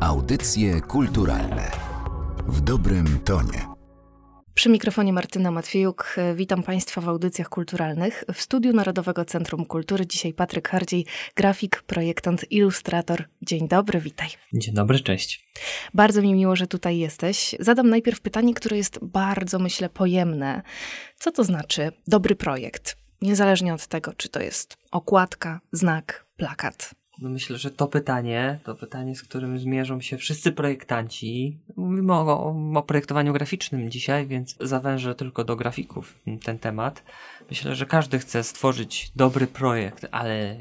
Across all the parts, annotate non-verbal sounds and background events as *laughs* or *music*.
Audycje kulturalne w dobrym tonie. Przy mikrofonie Martyna Matwiejuk. Witam Państwa w audycjach kulturalnych. W studiu Narodowego Centrum Kultury dzisiaj Patryk Hardziej, grafik, projektant, ilustrator. Dzień dobry, witaj. Dzień dobry, cześć. Bardzo mi miło, że tutaj jesteś. Zadam najpierw pytanie, które jest bardzo, myślę, pojemne. Co to znaczy dobry projekt? Niezależnie od tego, czy to jest okładka, znak, plakat. No myślę, że to pytanie, to pytanie, z którym zmierzą się wszyscy projektanci. Mówimy o, o projektowaniu graficznym dzisiaj, więc zawężę tylko do grafików ten temat. Myślę, że każdy chce stworzyć dobry projekt, ale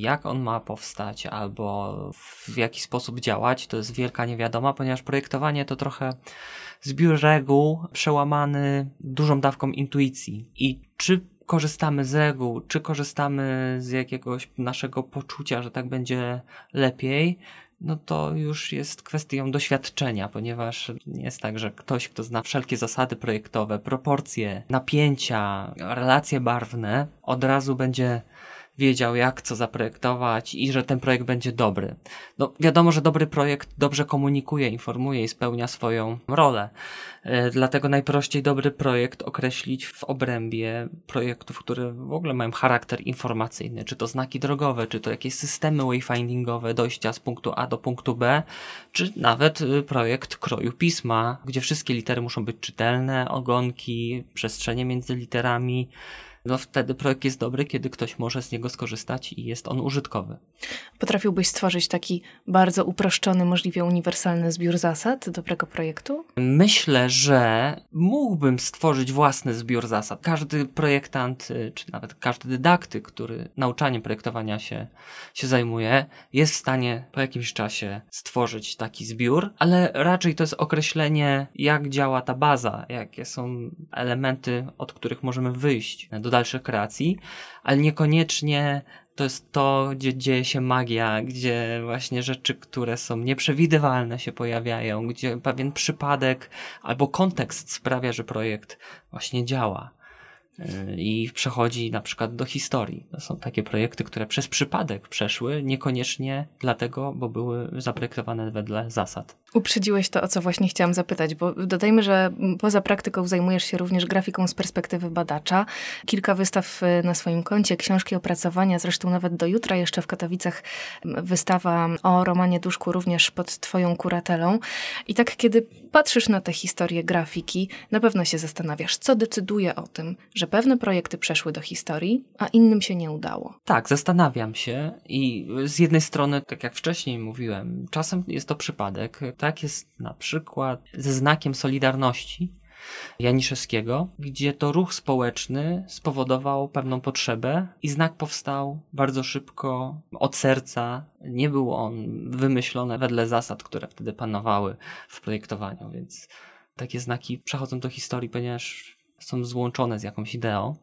jak on ma powstać albo w jaki sposób działać, to jest wielka niewiadoma, ponieważ projektowanie to trochę zbiór reguł przełamany dużą dawką intuicji. I czy korzystamy z reguł, czy korzystamy z jakiegoś naszego poczucia, że tak będzie lepiej, no to już jest kwestią doświadczenia, ponieważ nie jest tak, że ktoś, kto zna wszelkie zasady projektowe, proporcje, napięcia, relacje barwne, od razu będzie wiedział, jak co zaprojektować i że ten projekt będzie dobry. No, wiadomo, że dobry projekt dobrze komunikuje, informuje i spełnia swoją rolę. E, dlatego najprościej dobry projekt określić w obrębie projektów, które w ogóle mają charakter informacyjny, czy to znaki drogowe, czy to jakieś systemy wayfindingowe dojścia z punktu A do punktu B, czy nawet y, projekt kroju pisma, gdzie wszystkie litery muszą być czytelne, ogonki, przestrzenie między literami, no wtedy projekt jest dobry, kiedy ktoś może z niego skorzystać i jest on użytkowy. Potrafiłbyś stworzyć taki bardzo uproszczony, możliwie uniwersalny zbiór zasad dobrego projektu? Myślę, że mógłbym stworzyć własny zbiór zasad. Każdy projektant, y, czy nawet każdy dydaktyk, który nauczaniem projektowania się, się zajmuje, jest w stanie po jakimś czasie stworzyć taki zbiór, ale raczej to jest określenie, jak działa ta baza, jakie są elementy, od których możemy wyjść do dalszych kreacji, ale niekoniecznie to jest to, gdzie dzieje się magia, gdzie właśnie rzeczy, które są nieprzewidywalne się pojawiają, gdzie pewien przypadek albo kontekst sprawia, że projekt właśnie działa i przechodzi na przykład do historii. To są takie projekty, które przez przypadek przeszły, niekoniecznie dlatego, bo były zaprojektowane wedle zasad. Uprzedziłeś to, o co właśnie chciałam zapytać, bo dodajmy, że poza praktyką zajmujesz się również grafiką z perspektywy badacza. Kilka wystaw y, na swoim koncie, książki, opracowania, zresztą nawet do jutra jeszcze w Katowicach wystawa o Romanie Duszku również pod twoją kuratelą. I tak, kiedy patrzysz na tę historię grafiki, na pewno się zastanawiasz, co decyduje o tym, że pewne projekty przeszły do historii, a innym się nie udało. Tak, zastanawiam się i z jednej strony, tak jak wcześniej mówiłem, czasem jest to przypadek. Tak jest na przykład ze znakiem Solidarności Janiszewskiego, gdzie to ruch społeczny spowodował pewną potrzebę i znak powstał bardzo szybko, od serca. Nie był on wymyślony wedle zasad, które wtedy panowały w projektowaniu, więc takie znaki przechodzą do historii, ponieważ są złączone z jakąś ideą.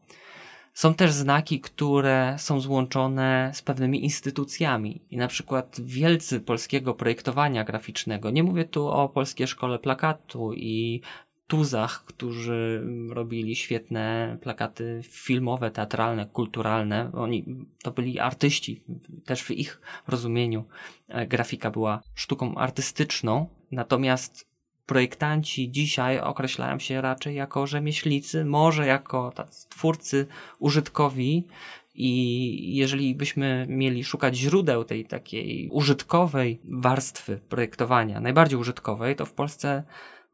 Są też znaki, które są złączone z pewnymi instytucjami. I na przykład wielcy polskiego projektowania graficznego, nie mówię tu o Polskiej Szkole Plakatu i Tuzach, którzy robili świetne plakaty filmowe, teatralne, kulturalne. Oni to byli artyści, też w ich rozumieniu e, grafika była sztuką artystyczną. Natomiast projektanci dzisiaj określają się raczej jako rzemieślnicy, może jako twórcy użytkowi. I jeżeli byśmy mieli szukać źródeł tej takiej użytkowej warstwy projektowania, najbardziej użytkowej, to w Polsce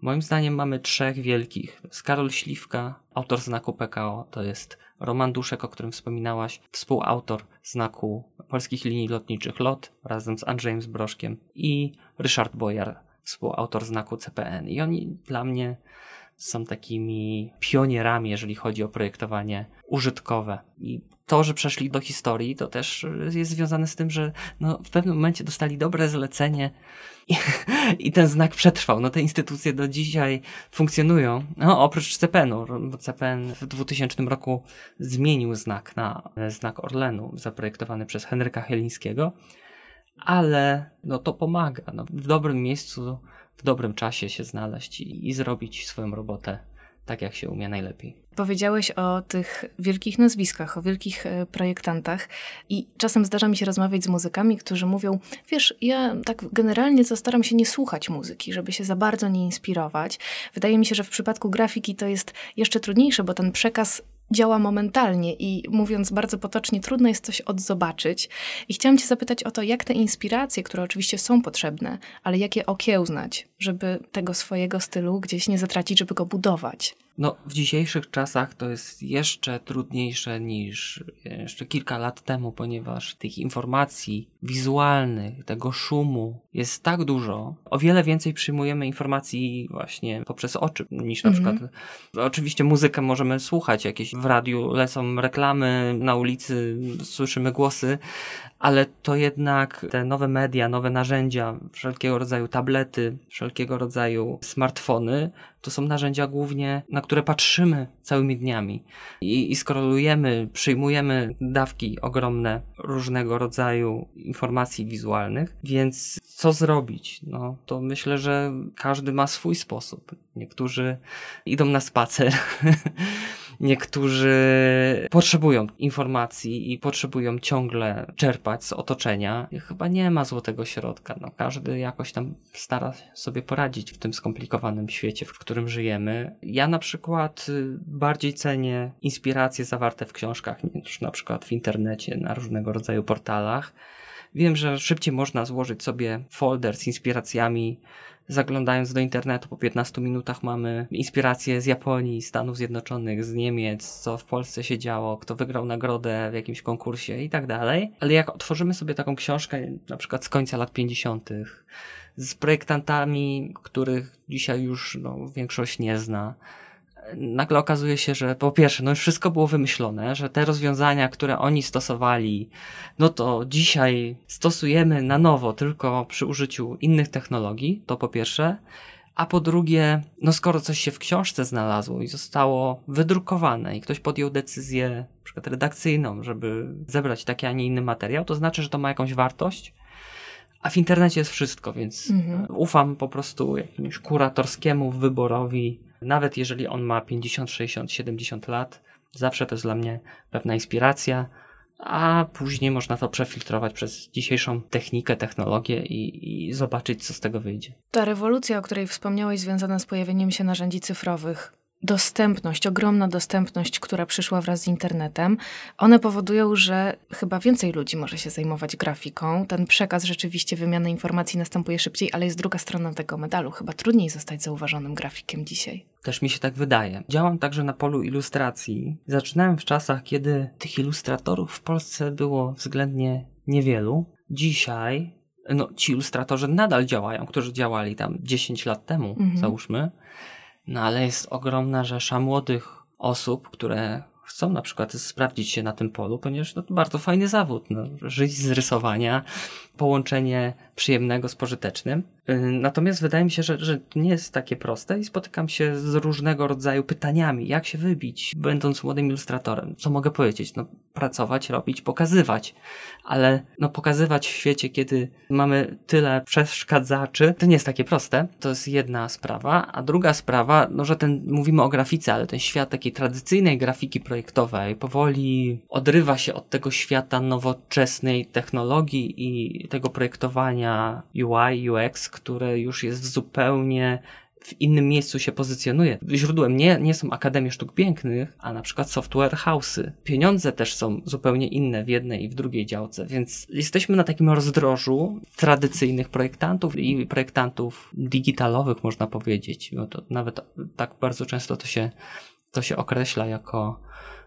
moim zdaniem mamy trzech wielkich. Karol Śliwka, autor znaku PKO, to jest Roman Duszek, o którym wspominałaś, współautor znaku polskich linii lotniczych LOT razem z Andrzejem Zbroszkiem i Ryszard Bojar, współautor znaku CPN. I oni dla mnie są takimi pionierami, jeżeli chodzi o projektowanie użytkowe. I to, że przeszli do historii, to też jest związane z tym, że no, w pewnym momencie dostali dobre zlecenie i, *laughs* i ten znak przetrwał. No, te instytucje do dzisiaj funkcjonują. No, oprócz CPN-u, bo CPN w 2000 roku zmienił znak na znak Orlenu, zaprojektowany przez Henryka Helińskiego ale no to pomaga. No, w dobrym miejscu, w dobrym czasie się znaleźć i, i zrobić swoją robotę tak, jak się umie najlepiej. Powiedziałeś o tych wielkich nazwiskach, o wielkich e, projektantach i czasem zdarza mi się rozmawiać z muzykami, którzy mówią, wiesz, ja tak generalnie to staram się nie słuchać muzyki, żeby się za bardzo nie inspirować. Wydaje mi się, że w przypadku grafiki to jest jeszcze trudniejsze, bo ten przekaz działa momentalnie i mówiąc bardzo potocznie, trudno jest coś odzobaczyć. I chciałam Cię zapytać o to, jak te inspiracje, które oczywiście są potrzebne, ale jak je okiełznać, żeby tego swojego stylu gdzieś nie zatracić, żeby go budować. No, w dzisiejszych czasach to jest jeszcze trudniejsze niż jeszcze kilka lat temu, ponieważ tych informacji wizualnych, tego szumu jest tak dużo. O wiele więcej przyjmujemy informacji właśnie poprzez oczy niż na mhm. przykład. Oczywiście muzykę możemy słuchać, jakieś w radiu lecą reklamy, na ulicy słyszymy głosy, ale to jednak te nowe media, nowe narzędzia, wszelkiego rodzaju tablety, wszelkiego rodzaju smartfony, to są narzędzia głównie, na które patrzymy całymi dniami i, i skorolujemy, przyjmujemy dawki ogromne różnego rodzaju informacji wizualnych, więc co zrobić? No to myślę, że każdy ma swój sposób. Niektórzy idą na spacer, *laughs* niektórzy potrzebują informacji i potrzebują ciągle czerpać z otoczenia. Chyba nie ma złotego środka. No, każdy jakoś tam stara sobie poradzić w tym skomplikowanym świecie, w którym żyjemy. Ja na przykład y, bardziej cenię inspiracje zawarte w książkach niż na przykład w internecie, na różnego rodzaju portalach. Wiem, że szybciej można złożyć sobie folder z inspiracjami zaglądając do internetu po 15 minutach mamy inspiracje z Japonii, Stanów Zjednoczonych, z Niemiec, co w Polsce się działo, kto wygrał nagrodę w jakimś konkursie i tak dalej. Ale jak otworzymy sobie taką książkę, na przykład z końca lat 50., z projektantami, których dzisiaj już no, większość nie zna, nagle okazuje się, że po pierwsze, no już wszystko było wymyślone, że te rozwiązania, które oni stosowali, no to dzisiaj stosujemy na nowo, tylko przy użyciu innych technologii, to po pierwsze. A po drugie, no skoro coś się w książce znalazło i zostało wydrukowane i ktoś podjął decyzję, na przykład redakcyjną, żeby zebrać taki, a nie inny materiał, to znaczy, że to ma jakąś wartość. A w internecie jest wszystko, więc mhm. ufam po prostu jakimś kuratorskiemu wyborowi nawet jeżeli on ma 50, 60, 70 lat, zawsze to jest dla mnie pewna inspiracja, a później można to przefiltrować przez dzisiejszą technikę, technologię i, i, zobaczyć, co z tego wyjdzie. Ta rewolucja, o której wspomniałeś, związana z pojawieniem się narzędzi cyfrowych, dostępność, ogromna dostępność, która przyszła wraz z internetem, one powodują, że chyba więcej ludzi może się zajmować grafiką. Ten przekaz rzeczywiście wymiany informacji następuje szybciej, ale jest druga strona tego medalu. Chyba trudniej zostać zauważonym grafikiem dzisiaj. Też mi się tak wydaje. Działam także na polu ilustracji. Zaczynałem w czasach, kiedy tych ilustratorów w Polsce było względnie niewielu. Dzisiaj no, ci ilustratorzy nadal działają, którzy działali tam 10 lat temu, mhm. załóżmy. No ale jest ogromna rzesza młodych osób, które chcą na przykład sprawdzić się na tym polu, ponieważ no, to bardzo fajny zawód. No, żyć z rysowania, połączenie przyjemnego z pożytecznym. Y, natomiast wydaje mi się, że, że nie jest takie proste i spotykam się z różnego rodzaju pytaniami, jak się wybić, będąc młodym ilustratorem. Co mogę powiedzieć? No, pracować, robić, pokazywać. Ale no, pokazywać w świecie, kiedy mamy tyle przeszkadzaczy, to nie jest takie proste. To jest jedna sprawa. A druga sprawa, no, że ten, mówimy o grafice, ale ten świat takiej tradycyjnej grafiki projektowej powoli odrywa się od tego świata nowoczesnej technologii i tego projektowania UI, UX, które już jest zupełnie w innym miejscu się pozycjonuje. Źródłem nie, nie są Akademie Sztuk Pięknych, a na przykład software house'y. Pieniądze też są zupełnie inne w jednej i w drugiej działce, więc jesteśmy na takim rozdrożu tradycyjnych projektantów i projektantów digitalowych, można powiedzieć. No to nawet tak bardzo często to się, to się określa jako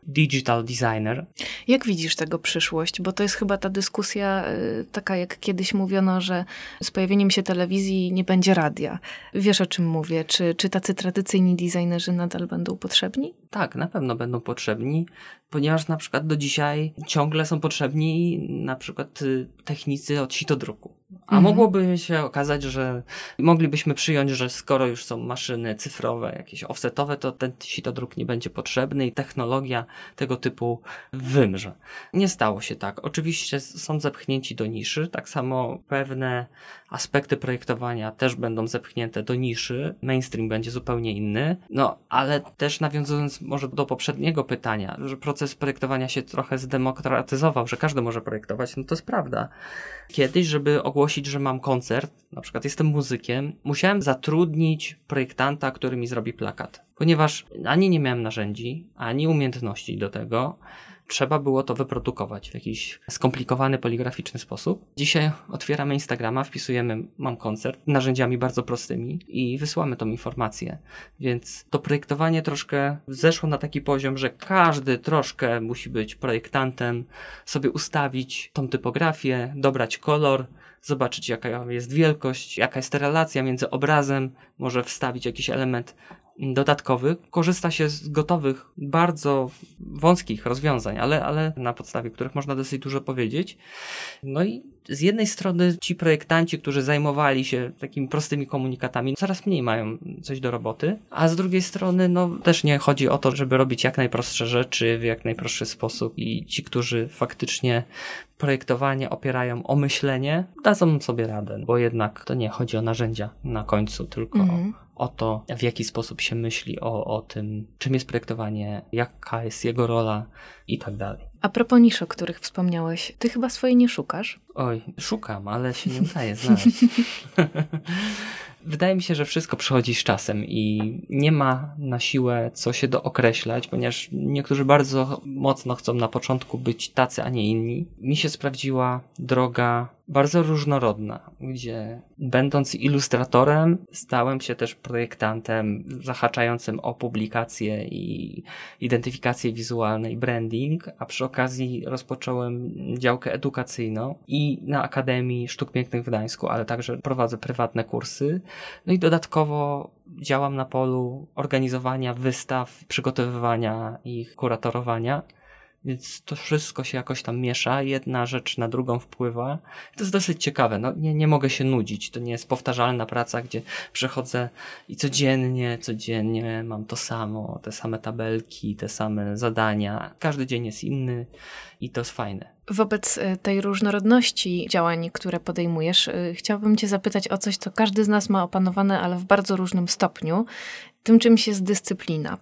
digital designer. Jak widzisz tego przyszłość? Bo to jest chyba ta dyskusja y, taka, jak kiedyś mówiono, że z pojawieniem się telewizji nie będzie radia. Wiesz o czym mówię? Czy, czy tacy tradycyjni designerzy nadal będą potrzebni? Tak, na pewno będą potrzebni, ponieważ na przykład do dzisiaj ciągle są potrzebni na przykład y, technicy od sitodruku. A mhm. mogłoby się okazać, że moglibyśmy przyjąć, że skoro już są maszyny cyfrowe, jakieś offsetowe, to ten sitodruk nie będzie potrzebny i technologia tego typu wymrze. Nie stało się tak. Oczywiście są zepchnięci do niszy, tak samo pewne aspekty projektowania też będą zepchnięte do niszy, mainstream będzie zupełnie inny. No, ale też nawiązując może do poprzedniego pytania, że proces projektowania się trochę zdemokratyzował, że każdy może projektować, no to jest prawda. Kiedyś, żeby ogłosić, że mam koncert, na przykład jestem muzykiem, musiałem zatrudnić projektanta, który mi zrobi plakat. Ponieważ ani nie miałem narzędzi, ani umiejętności do tego, trzeba było to wyprodukować w jakiś skomplikowany, poligraficzny sposób. Dzisiaj otwieramy Instagrama, wpisujemy mam koncert narzędziami bardzo prostymi i wysyłamy tą informację. Więc to projektowanie troszkę zeszło na taki poziom, że każdy troszkę musi być projektantem, sobie ustawić tą typografię, dobrać kolor, zobaczyć jaka jest wielkość, jaka jest relacja między obrazem, może wstawić jakiś element dodatkowych korzysta się z gotowych, bardzo wąskich rozwiązań, ale, ale na podstawie których można dosyć dużo powiedzieć. No i z jednej strony ci projektanci, którzy zajmowali się takimi prostymi komunikatami, coraz mniej mają coś do roboty, a z drugiej strony no, też nie chodzi o to, żeby robić jak najprostsze rzeczy w jak najprostszy sposób i ci, którzy faktycznie projektowanie opierają o myślenie, dadzą sobie radę, bo jednak to nie chodzi o narzędzia na końcu, tylko mhm. o, o to, w jaki sposób się myśli o, o tym, czym jest projektowanie, jaka jest jego rola i tak dalej. A propos nisz, o których wspomniałeś, ty chyba swojej nie szukasz? Oj, szukam, ale się nie udaje znaleźć. *laughs* Wydaje mi się, że wszystko przychodzi z czasem i nie ma na siłę co się dookreślać, ponieważ niektórzy bardzo mocno chcą na początku być tacy, a nie inni. Mi się sprawdziła droga bardzo różnorodna, gdzie będąc ilustratorem, stałem się też projektantem zahaczającym o publikację i identyfikację wizualną i branding, a przy okazji rozpocząłem działkę edukacyjną i na Akademii Sztuk Pięknych w Gdańsku, ale także prowadzę prywatne kursy. No i dodatkowo działam na polu organizowania wystaw, przygotowywania ich kuratorowania. Więc to wszystko się jakoś tam miesza, jedna rzecz na drugą wpływa. To jest dosyć ciekawe. No, nie, nie mogę się nudzić. To nie jest powtarzalna praca, gdzie przechodzę i codziennie, codziennie mam to samo, te same tabelki, te same zadania. Każdy dzień jest inny i to jest fajne. Wobec y, tej różnorodności działań, które podejmujesz, y, chciałabym Cię zapytać o coś, co każdy z nas ma opanowane, ale w bardzo różnym stopniu. Tym czymś jest dyscyplina.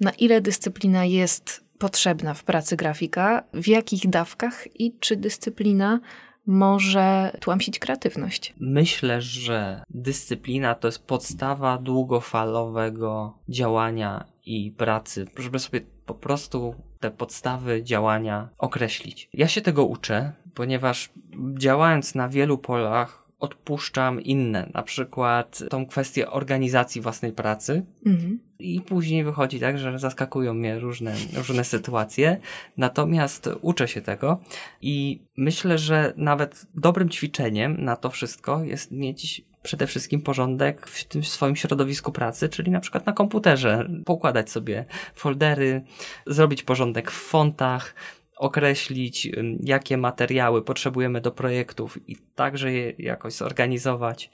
Na ile dyscyplina jest potrzebna w pracy grafika, w jakich dawkach i czy dyscyplina może tłamsić kreatywność? Myślę, że dyscyplina to jest podstawa długofalowego działania i pracy, żeby sobie po prostu te podstawy działania określić. Ja się tego uczę, ponieważ działając na wielu polach, odpuszczam inne, na przykład tą kwestię organizacji własnej pracy. Mhm. I później wychodzi tak, że zaskakują mnie różne, różne sytuacje. Natomiast uczę się tego i myślę, że nawet dobrym ćwiczeniem na to wszystko jest mieć przede wszystkim porządek w tym swoim środowisku pracy, czyli na przykład na komputerze, pokładać sobie foldery, zrobić porządek w fontach, określić, jakie materiały potrzebujemy do projektów i także je jakoś zorganizować.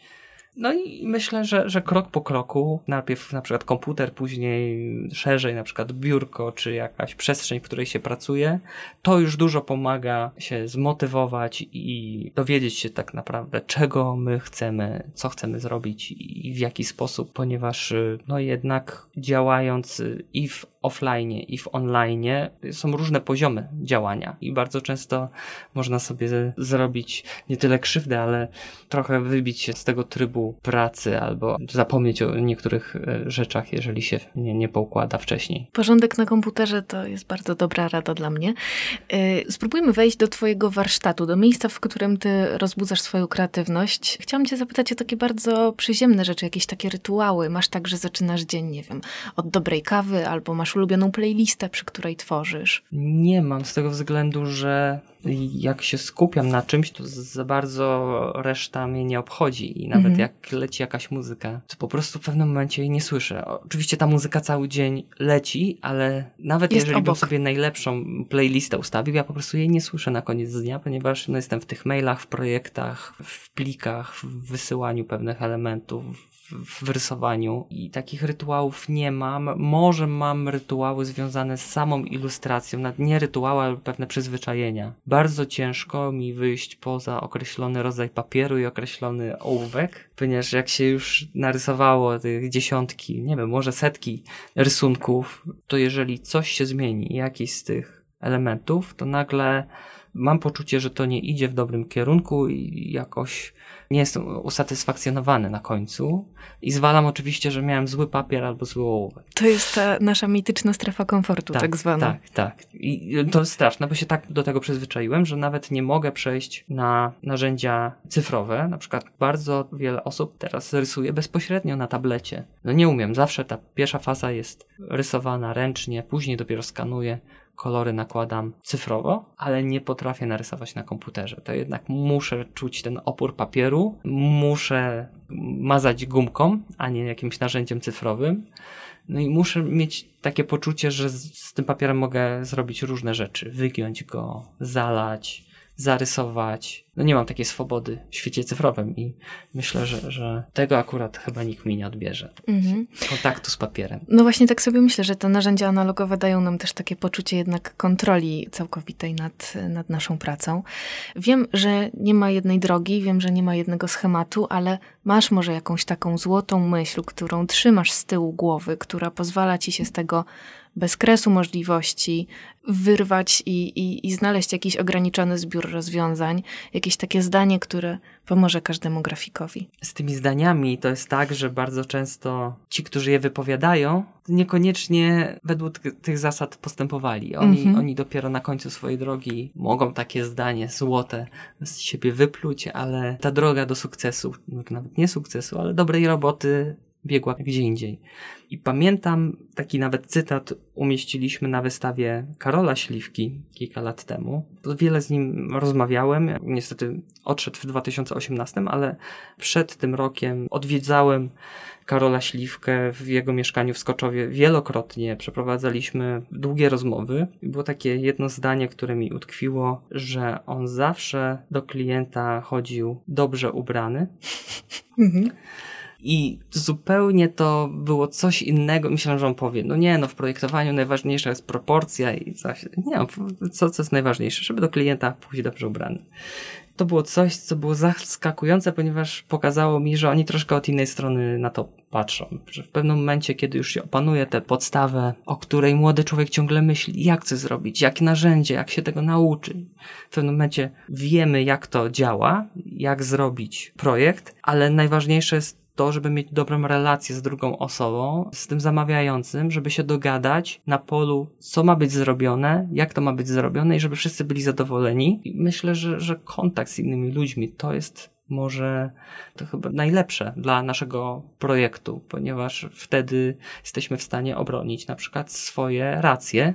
No i myślę, że, że krok po kroku, najpierw na przykład komputer, później szerzej na przykład biurko, czy jakaś przestrzeń, w której się pracuje, to już dużo pomaga się zmotywować i dowiedzieć się tak naprawdę, czego my chcemy, co chcemy zrobić i w jaki sposób, ponieważ no jednak działając i w offline i w online są różne poziomy działania i bardzo często można sobie zrobić nie tyle krzywdę, ale trochę wybić się z tego trybu pracy albo zapomnieć o niektórych e, rzeczach, jeżeli się nie, nie poukłada wcześniej. Porządek na komputerze to jest bardzo dobra rada dla mnie. E, spróbujmy wejść do Twojego warsztatu, do miejsca, w którym Ty rozbudzasz swoją kreatywność. Chciałam Cię zapytać o takie bardzo przyziemne rzeczy, jakieś takie rytuały. Masz tak, że zaczynasz dzień, nie wiem, od dobrej kawy albo masz masz ulubioną playlistę, przy której tworzysz? Nie mam z tego względu, że jak się skupiam na czymś, to za bardzo reszta mnie nie obchodzi i nawet mhm. jak leci jakaś muzyka, to po prostu w pewnym momencie jej nie słyszę. Oczywiście ta muzyka cały dzień leci, ale nawet Jest jeżeli obok. bym sobie najlepszą playlistę ustawił, ja po prostu jej nie słyszę na koniec dnia, ponieważ no, jestem w tych mailach, w projektach, w plikach, w wysyłaniu pewnych elementów, w rysowaniu i takich rytuałów nie mam. Może mam rytuały związane z samą ilustracją, nawet nie rytuały, ale pewne przyzwyczajenia. Bardzo ciężko mi wyjść poza określony rodzaj papieru i określony ołówek, ponieważ jak się już narysowało tych dziesiątki, nie wiem, może setki rysunków, to jeżeli coś się zmieni, jakiś z tych elementów, to nagle mam poczucie, że to nie idzie w dobrym kierunku i jakoś nie jestem usatysfakcjonowany na końcu i zwalam oczywiście, że miałem zły papier albo zły ołówek. To jest ta nasza mityczna strefa komfortu, tak, tak zwana. Tak, tak. I to jest straszne, bo się tak do tego przyzwyczaiłem, że nawet nie mogę przejść na narzędzia cyfrowe. Na przykład bardzo wiele osób teraz rysuje bezpośrednio na tablecie. No nie umiem, zawsze ta pierwsza faza jest rysowana ręcznie, później dopiero skanuję kolory nakładam cyfrowo, ale nie potrafię narysować na komputerze. To jednak muszę czuć ten opór papieru, muszę mazać gumką, a nie jakimś narzędziem cyfrowym. No i muszę mieć takie poczucie, że z, z tym papierem mogę zrobić różne rzeczy. Wygiąć go, zalać, zarysować. No nie mam takiej swobody w świecie cyfrowym i myślę, że, że tego akurat chyba nikt mi nie odbierze. Mhm. Kontaktu z papierem. No właśnie tak sobie myślę, że te narzędzia analogowe dają nam też takie poczucie jednak kontroli całkowitej nad, nad naszą pracą. Wiem, że nie ma jednej drogi, wiem, że nie ma jednego schematu, ale masz może jakąś taką złotą myśl, którą trzymasz z tyłu głowy, która pozwala ci się z tego bez kresu możliwości wyrwać i, i, i znaleźć jakiś ograniczony zbiór rozwiązań, jakieś takie zdanie, które pomoże każdemu grafikowi. Z tymi zdaniami to jest tak, że bardzo często ci, którzy je wypowiadają, niekoniecznie według tych zasad postępowali. Oni, mm -hmm. oni dopiero na końcu swojej drogi mogą takie zdanie złote z siebie wypluć, ale ta droga do sukcesu, nawet nie sukcesu, ale dobrej roboty biegła gdzie indziej. I pamiętam taki nawet cytat umieściliśmy na wystawie Karola Śliwki kilka lat temu. Wiele z nim rozmawiałem. Niestety odszedł w 2018, ale przed tym rokiem odwiedzałem Karola Śliwkę w jego mieszkaniu w Skoczowie wielokrotnie. Przeprowadzaliśmy długie rozmowy. Było takie jedno zdanie, które mi utkwiło, że on zawsze do klienta chodził dobrze ubrany. Mhm. I zupełnie to było coś innego. Myślałem, że on powie, no nie, no w projektowaniu najważniejsza jest proporcja i coś. Nie, co, co jest najważniejsze? Żeby do klienta pójść dobrze ubrany. To było coś, co było zaskakujące, ponieważ pokazało mi, że oni troszkę od innej strony na to patrzą. Że w pewnym momencie, kiedy już się opanuje tę podstawę, o której młody człowiek ciągle myśli, jak chce zrobić, jakie narzędzie, jak się tego nauczy. W pewnym momencie wiemy, jak to działa, jak zrobić projekt, ale najważniejsze jest to, żeby mieć dobrą relację z drugą osobą, z tym zamawiającym, żeby się dogadać na polu, co ma być zrobione, jak to ma być zrobione i żeby wszyscy byli zadowoleni. I myślę, że, że kontakt z innymi ludźmi to jest może to chyba najlepsze dla naszego projektu, ponieważ wtedy jesteśmy w stanie obronić na przykład swoje racje,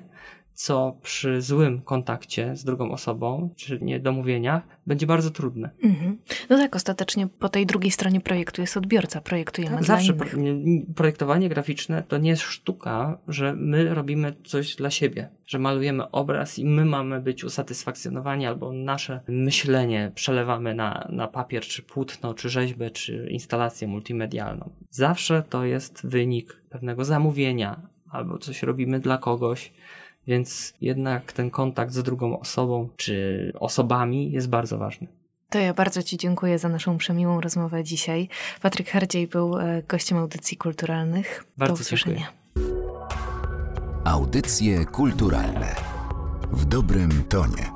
co przy złym kontakcie z drugą osobą, czy niedomówieniach, będzie bardzo trudne. Mhm. No tak, ostatecznie po tej drugiej stronie projektu jest odbiorca, projektujemy tak, Zawsze pro, projektowanie graficzne to nie jest sztuka, że my robimy coś dla siebie, że malujemy obraz i my mamy być usatysfakcjonowani, albo nasze myślenie przelewamy na, na papier, czy płótno, czy rzeźbę, czy instalację multimedialną. Zawsze to jest wynik pewnego zamówienia, albo coś robimy dla kogoś, więc jednak ten kontakt z drugą osobą czy osobami jest bardzo ważny. To ja bardzo Ci dziękuję za naszą przemiłą rozmowę dzisiaj. Patryk Hardziej był e, gościem audycji kulturalnych. Bardzo Do usłyszenia. Audycje kulturalne w dobrym tonie.